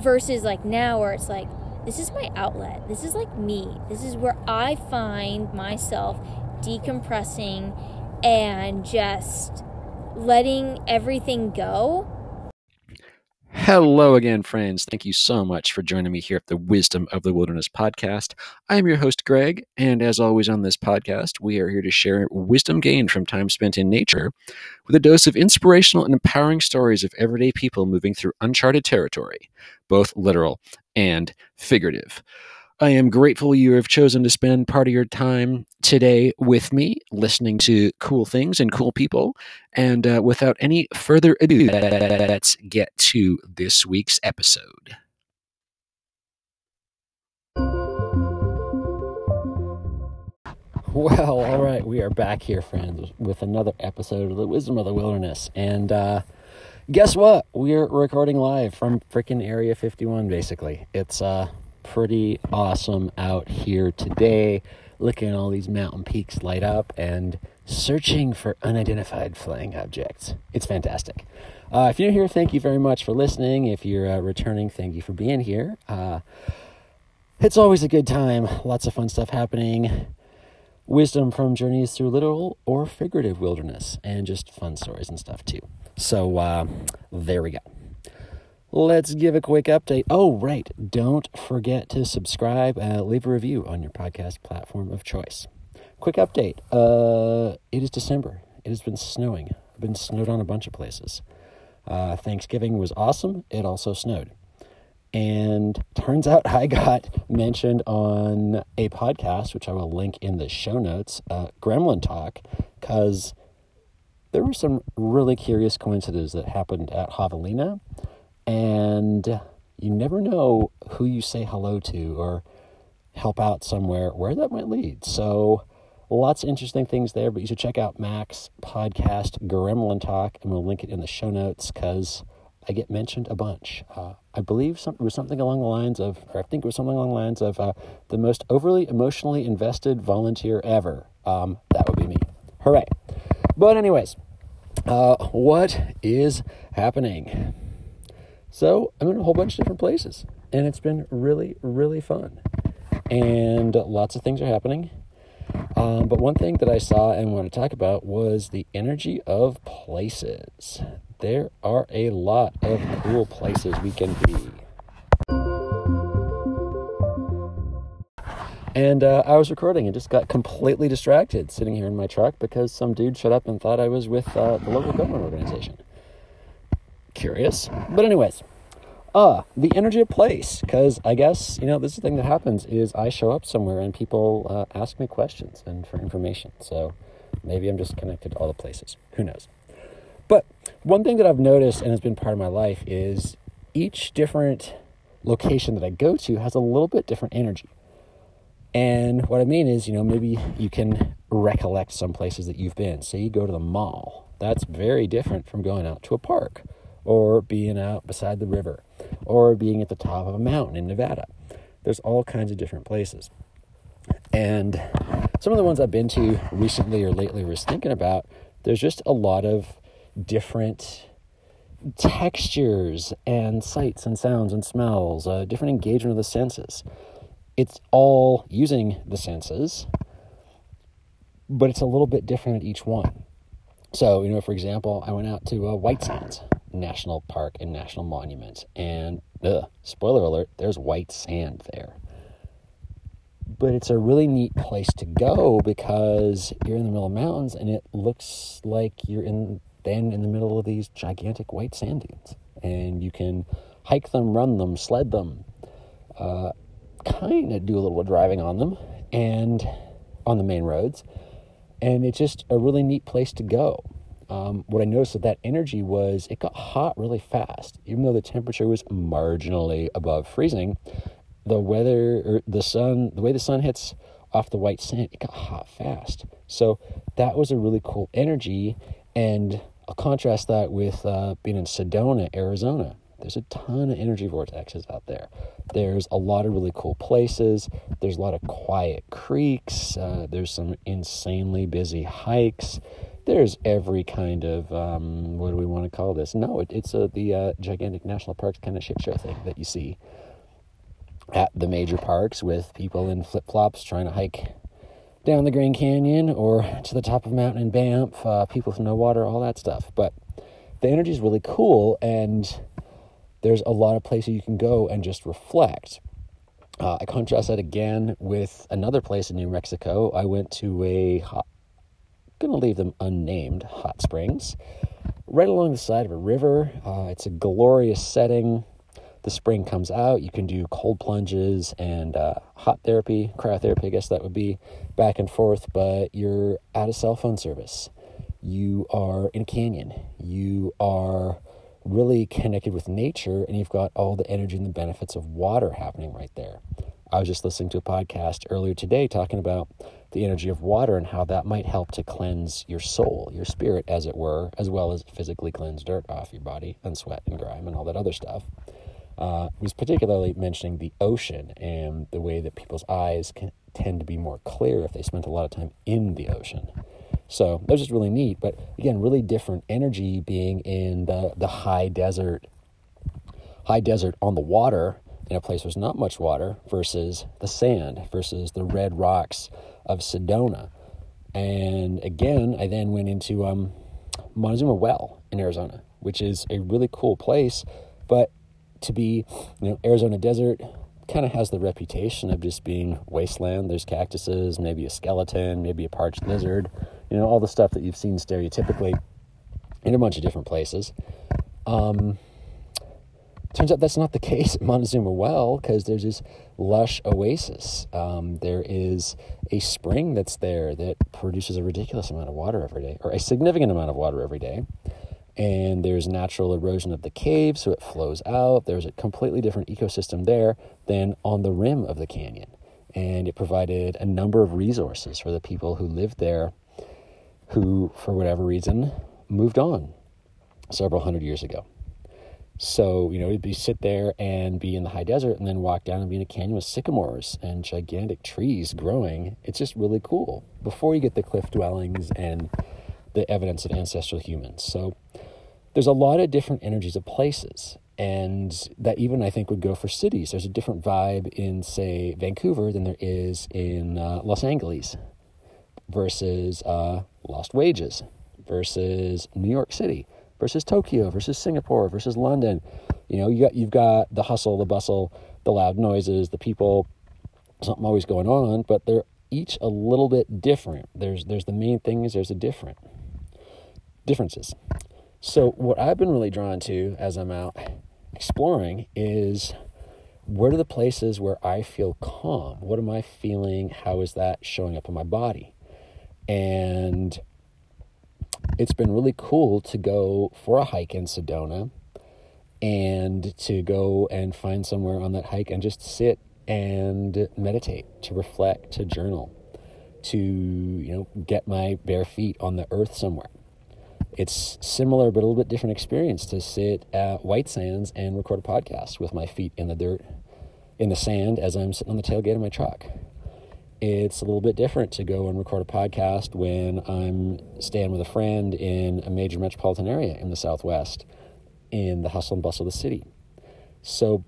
versus like now where it's like this is my outlet. This is like me. This is where I find myself decompressing and just letting everything go Hello again, friends. Thank you so much for joining me here at the Wisdom of the Wilderness podcast. I am your host, Greg, and as always on this podcast, we are here to share wisdom gained from time spent in nature with a dose of inspirational and empowering stories of everyday people moving through uncharted territory, both literal and figurative. I am grateful you have chosen to spend part of your time today with me, listening to cool things and cool people. And uh, without any further ado, let's get to this week's episode. Well, all right, we are back here, friends, with another episode of the Wisdom of the Wilderness. And uh, guess what? We're recording live from freaking Area 51, basically. It's uh, pretty awesome out here today, looking at all these mountain peaks light up and searching for unidentified flying objects. It's fantastic. Uh, if you're here, thank you very much for listening. If you're uh, returning, thank you for being here. Uh, it's always a good time. Lots of fun stuff happening. Wisdom from journeys through literal or figurative wilderness, and just fun stories and stuff too. So, uh, there we go. Let's give a quick update. Oh, right. Don't forget to subscribe, uh, leave a review on your podcast platform of choice. Quick update. Uh, it is December. It has been snowing. I've been snowed on a bunch of places. Uh, Thanksgiving was awesome. It also snowed. And turns out I got mentioned on a podcast, which I will link in the show notes, uh, Gremlin Talk, because there were some really curious coincidences that happened at Javelina and you never know who you say hello to or help out somewhere where that might lead. So, lots of interesting things there, but you should check out Mac's podcast, Gremlin Talk, and we'll link it in the show notes because I get mentioned a bunch. Uh, I believe some, it was something along the lines of, or I think it was something along the lines of, uh, the most overly emotionally invested volunteer ever. Um, that would be me. Hooray. But, anyways, uh, what is happening? So I'm in a whole bunch of different places, and it's been really, really fun. And lots of things are happening. Um, but one thing that I saw and want to talk about was the energy of places. There are a lot of cool places we can be. And uh, I was recording and just got completely distracted sitting here in my truck because some dude shut up and thought I was with uh, the local government organization curious. But anyways, uh, the energy of place, because I guess, you know, this is the thing that happens is I show up somewhere and people uh, ask me questions and for information. So maybe I'm just connected to all the places. Who knows? But one thing that I've noticed and has been part of my life is each different location that I go to has a little bit different energy. And what I mean is, you know, maybe you can recollect some places that you've been. Say you go to the mall. That's very different from going out to a park or being out beside the river, or being at the top of a mountain in Nevada. There's all kinds of different places. And some of the ones I've been to recently or lately was thinking about, there's just a lot of different textures and sights and sounds and smells, uh, different engagement of the senses. It's all using the senses, but it's a little bit different at each one. So, you know, for example, I went out to uh, White Sands National Park and National Monument. And, ugh, spoiler alert, there's white sand there. But it's a really neat place to go because you're in the middle of mountains and it looks like you're in then in the middle of these gigantic white sand dunes. And you can hike them, run them, sled them, uh, kind of do a little driving on them and on the main roads. And it's just a really neat place to go um, what I noticed of that energy was it got hot really fast. Even though the temperature was marginally above freezing, the weather or the sun, the way the sun hits off the white sand, it got hot fast. So that was a really cool energy. And I'll contrast that with uh, being in Sedona, Arizona. There's a ton of energy vortexes out there. There's a lot of really cool places. There's a lot of quiet creeks. Uh, there's some insanely busy hikes there's every kind of um, what do we want to call this? No, it, it's a, the uh, gigantic national parks kind of shit show thing that you see at the major parks with people in flip flops trying to hike down the Grand Canyon or to the top of mountain in Banff, uh, people with no water, all that stuff. But the energy is really cool, and there's a lot of places you can go and just reflect. Uh, I contrast that again with another place in New Mexico. I went to a hot, gonna leave them unnamed hot springs, right along the side of a river. Uh, it's a glorious setting. The spring comes out. You can do cold plunges and uh, hot therapy, cryotherapy. I guess that would be back and forth, but you're out of cell phone service. You are in a canyon. You are really connected with nature, and you've got all the energy and the benefits of water happening right there. I was just listening to a podcast earlier today talking about the energy of water and how that might help to cleanse your soul, your spirit, as it were, as well as physically cleanse dirt off your body and sweat and grime and all that other stuff. Uh, was particularly mentioning the ocean and the way that people's eyes can tend to be more clear if they spent a lot of time in the ocean. So that was just really neat. But again, really different energy being in the, the high desert, high desert on the water in a place where there's not much water versus the sand versus the red rocks of Sedona. And again, I then went into um, Montezuma Well in Arizona, which is a really cool place. But to be, you know, Arizona desert kind of has the reputation of just being wasteland. There's cactuses, maybe a skeleton, maybe a parched lizard, you know, all the stuff that you've seen stereotypically in a bunch of different places. Um, turns out that's not the case at Montezuma Well because there's this lush oasis. Um, there is a spring that's there that produces a ridiculous amount of water every day, or a significant amount of water every day. And there's natural erosion of the cave, so it flows out. There's a completely different ecosystem there than on the rim of the canyon. And it provided a number of resources for the people who lived there who, for whatever reason, moved on several hundred years ago. So, you know, you'd be sit there and be in the high desert and then walk down and be in a canyon with sycamores and gigantic trees growing. It's just really cool before you get the cliff dwellings and the evidence of ancestral humans. So, there's a lot of different energies of places. And that even I think would go for cities. There's a different vibe in, say, Vancouver than there is in uh, Los Angeles versus uh, Lost Wages versus New York City versus Tokyo versus Singapore versus London. You know, you got you've got the hustle, the bustle, the loud noises, the people, something always going on, but they're each a little bit different. There's there's the main thing is there's a different differences. So what I've been really drawn to as I'm out exploring is where are the places where I feel calm? What am I feeling? How is that showing up in my body? And it's been really cool to go for a hike in Sedona and to go and find somewhere on that hike and just sit and meditate, to reflect, to journal, to you know get my bare feet on the earth somewhere. It's similar but a little bit different experience to sit at White Sands and record a podcast with my feet in the dirt, in the sand as I'm sitting on the tailgate of my truck it's a little bit different to go and record a podcast when I'm staying with a friend in a major metropolitan area in the Southwest in the hustle and bustle of the city. So,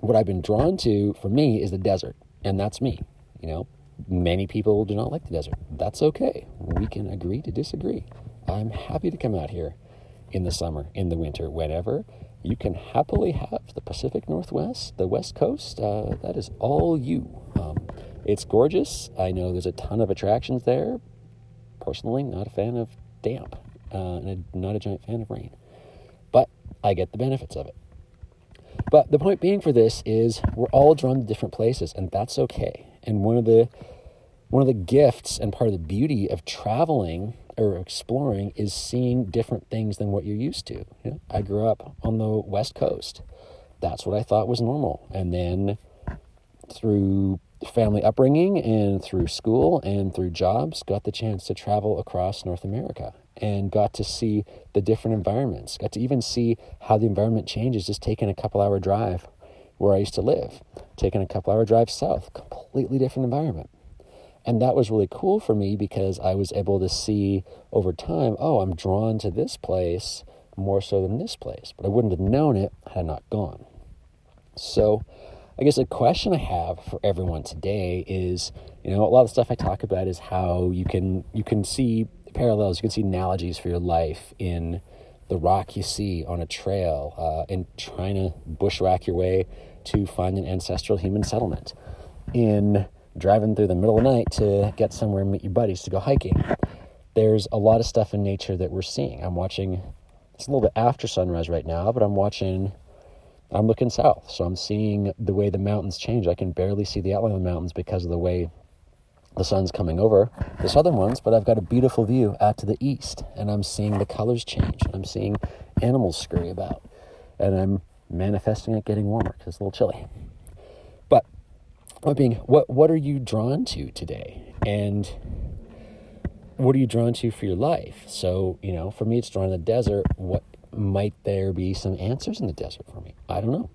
what I've been drawn to for me is the desert, and that's me. You know, many people do not like the desert. That's okay. We can agree to disagree. I'm happy to come out here in the summer, in the winter, whenever. You can happily have the Pacific Northwest, the West Coast. Uh, that is all you. It's gorgeous. I know there's a ton of attractions there. Personally, not a fan of damp, uh, and not a giant fan of rain. But I get the benefits of it. But the point being for this is we're all drawn to different places, and that's okay. And one of the one of the gifts and part of the beauty of traveling or exploring is seeing different things than what you're used to. You know, I grew up on the West Coast. That's what I thought was normal. And then through family upbringing and through school and through jobs, got the chance to travel across North America and got to see the different environments, got to even see how the environment changes just taking a couple hour drive where I used to live, taking a couple hour drive south, completely different environment. And that was really cool for me because I was able to see over time, oh, I'm drawn to this place more so than this place. But I wouldn't have known it had I not gone. So I guess a question I have for everyone today is, you know, a lot of the stuff I talk about is how you can you can see parallels, you can see analogies for your life in the rock you see on a trail, uh, in trying to bushwhack your way to find an ancestral human settlement, in driving through the middle of the night to get somewhere and meet your buddies to go hiking. There's a lot of stuff in nature that we're seeing. I'm watching, it's a little bit after sunrise right now, but I'm watching, I'm looking south. So I'm seeing the way the mountains change. I can barely see the outline of the mountains because of the way the sun's coming over the southern ones, but I've got a beautiful view out to the east, and I'm seeing the colors change. I'm seeing animals scurry about, and I'm manifesting it getting warmer because it's a little chilly. But what being, what what are you drawn to today, and what are you drawn to for your life? So you know, for me, it's drawn to the desert. What might there be some answers in the desert for me? I don't know.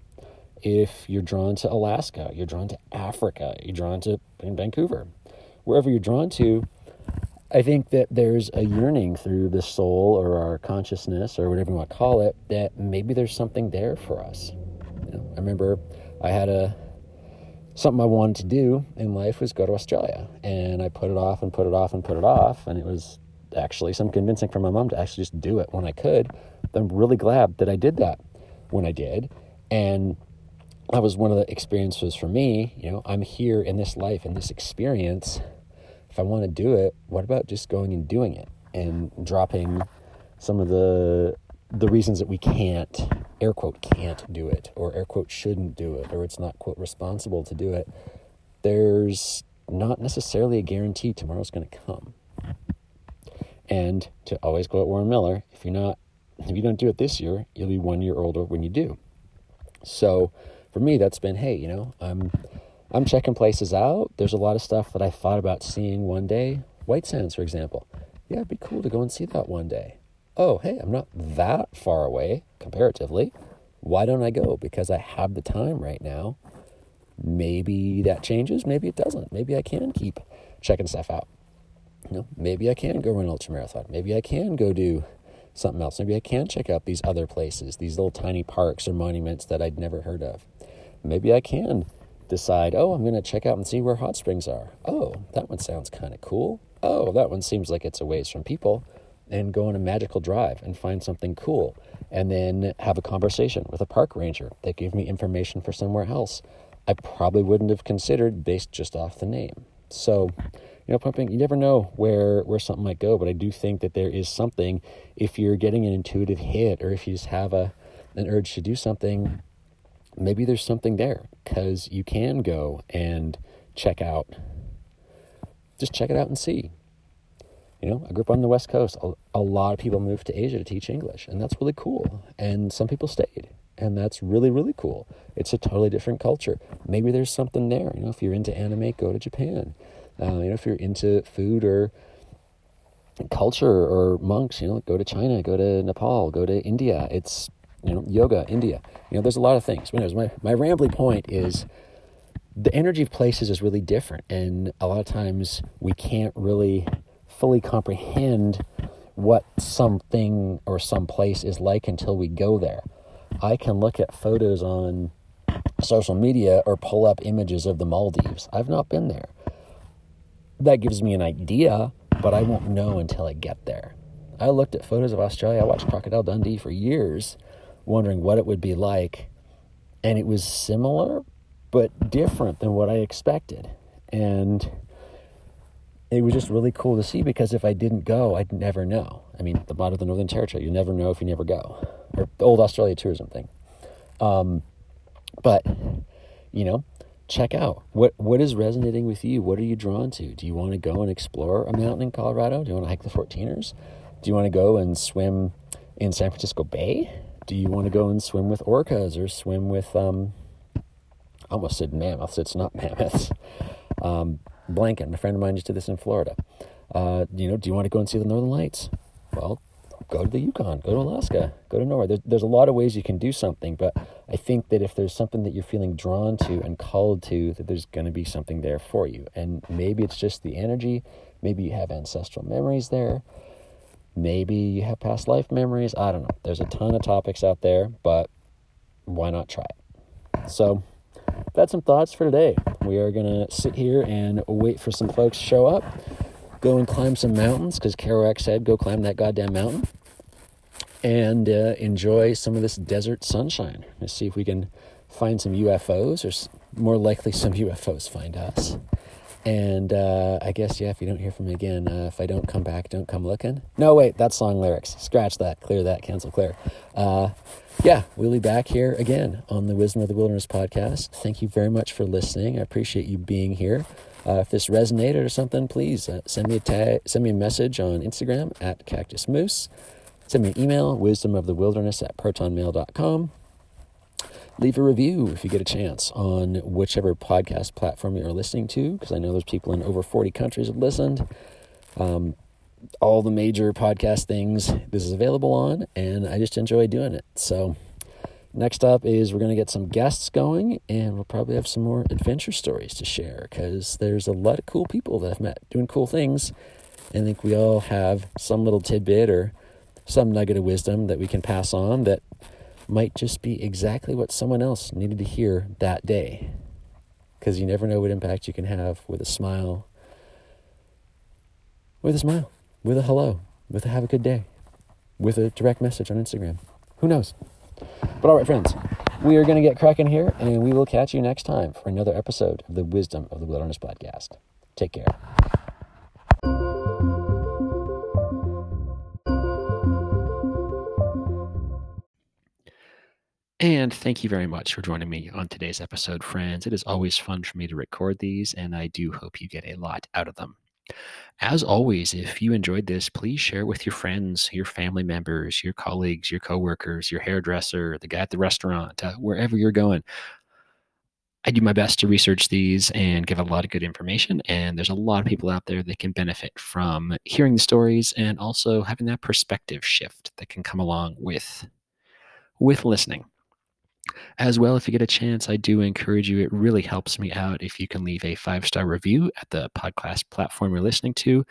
If you're drawn to Alaska, you're drawn to Africa, you're drawn to Vancouver, wherever you're drawn to, I think that there's a yearning through the soul or our consciousness or whatever you want to call it that maybe there's something there for us. You know, I remember I had a something I wanted to do in life was go to Australia, and I put it off and put it off and put it off, and it was actually some convincing from my mom to actually just do it when I could. I'm really glad that I did that when I did, and that was one of the experiences for me. You know, I'm here in this life in this experience if I want to do it, what about just going and doing it and dropping some of the the reasons that we can't air quote can't do it or air quote shouldn't do it or it's not quote responsible to do it there's not necessarily a guarantee tomorrow's going to come and to always quote warren miller if you're not if you don't do it this year you'll be one year older when you do so for me that's been hey you know i'm I'm checking places out. There's a lot of stuff that I thought about seeing one day. White Sands, for example. Yeah, it'd be cool to go and see that one day. Oh, hey, I'm not that far away comparatively. Why don't I go? Because I have the time right now. Maybe that changes. Maybe it doesn't. Maybe I can keep checking stuff out. You know, maybe I can go run an ultra marathon. Maybe I can go do something else. Maybe I can check out these other places, these little tiny parks or monuments that I'd never heard of. Maybe I can decide, oh, I'm going to check out and see where hot springs are. Oh, that one sounds kind of cool. Oh, that one seems like it's a ways from people. And go on a magical drive and find something cool. And then have a conversation with a park ranger that gave me information for somewhere else I probably wouldn't have considered based just off the name. So, you know, pumping, you never know where, where something might go, but I do think that there is something if you're getting an intuitive hit or if you just have a, an urge to do something, maybe there's something there because you can go and check out, just check it out and see. You know, I grew up on the West Coast. A, a lot of people moved to Asia to teach English, and that's really cool. And some people stayed, and that's really, really cool. It's a totally different culture. Maybe there's something there. You know, if you're into anime, go to Japan. Uh, you know, if you're into food or culture or monks, you know, go to China, go to Nepal, go to India. It's you know, yoga, India. You know, there's a lot of things. Anyways, my, my rambling point is the energy of places is really different. And a lot of times we can't really fully comprehend what something or some place is like until we go there. I can look at photos on social media or pull up images of the Maldives. I've not been there. That gives me an idea, but I won't know until I get there. I looked at photos of Australia. I watched Crocodile Dundee for years wondering what it would be like. And it was similar, but different than what I expected. And it was just really cool to see because if I didn't go, I'd never know. I mean, the lot of the Northern Territory, you never know if you never go, or the old Australia tourism thing. Um, but you know, check out what what is resonating with you. What are you drawn to? Do you want to go and explore a mountain in Colorado? Do you want to hike the 14ers? Do you want to go and swim in San Francisco Bay? do you want to go and swim with orcas or swim with um I almost said mammoths it's not mammoths um blanket a friend of mine just did this in florida uh, you know do you want to go and see the northern lights well go to the Yukon, go to Alaska, go to Norway. There's, there's a lot of ways you can do something, but I think that if there's something that you're feeling drawn to and called to, that there's going to be something there for you. And maybe it's just the energy. Maybe you have ancestral memories there. Maybe you have past life memories. I don't know. There's a ton of topics out there, but why not try it? So, that's some thoughts for today. We are going to sit here and wait for some folks to show up, go and climb some mountains because Kerouac said, go climb that goddamn mountain, and uh, enjoy some of this desert sunshine. Let's see if we can find some UFOs, or more likely, some UFOs find us. And uh, I guess, yeah, if you don't hear from me again, uh, if I don't come back, don't come looking. No, wait, that's song lyrics. Scratch that, clear that, cancel, clear. Uh, yeah, we'll be back here again on the Wisdom of the Wilderness podcast. Thank you very much for listening. I appreciate you being here. Uh, if this resonated or something, please uh, send me a tag, send me a message on Instagram at Cactus Moose. Send me an email, wisdomofthewilderness at protonmail.com leave a review if you get a chance on whichever podcast platform you're listening to, because I know there's people in over 40 countries have listened. Um, all the major podcast things this is available on, and I just enjoy doing it. So, next up is we're going to get some guests going, and we'll probably have some more adventure stories to share because there's a lot of cool people that I've met doing cool things. I think we all have some little tidbit or some nugget of wisdom that we can pass on that might just be exactly what someone else needed to hear that day. Because you never know what impact you can have with a smile, with a smile, with a hello, with a have a good day, with a direct message on Instagram. Who knows? But all right, friends, we are going to get cracking here, and we will catch you next time for another episode of the Wisdom of the Wilderness podcast. Take care. And thank you very much for joining me on today's episode, friends. It is always fun for me to record these, and I do hope you get a lot out of them. As always, if you enjoyed this, please share with your friends, your family members, your colleagues, your coworkers, your hairdresser, the guy at the restaurant, uh, wherever you're going. I do my best to research these and give a lot of good information. And there's a lot of people out there that can benefit from hearing the stories and also having that perspective shift that can come along with with listening. As well, if you get a chance, I do encourage you. It really helps me out if you can leave a five star review at the podcast platform you're listening to,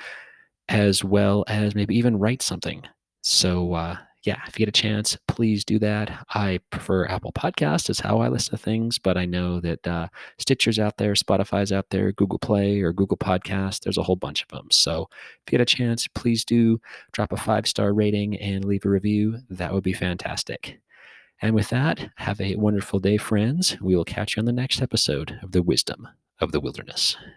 as well as maybe even write something. So, uh, yeah, if you get a chance, please do that. I prefer Apple Podcast is how I listen to things, but I know that uh, Stitcher's out there, Spotify's out there, Google Play or Google Podcast. There's a whole bunch of them. So if you get a chance, please do drop a five star rating and leave a review. That would be fantastic. And with that, have a wonderful day, friends. We will catch you on the next episode of the Wisdom of the Wilderness.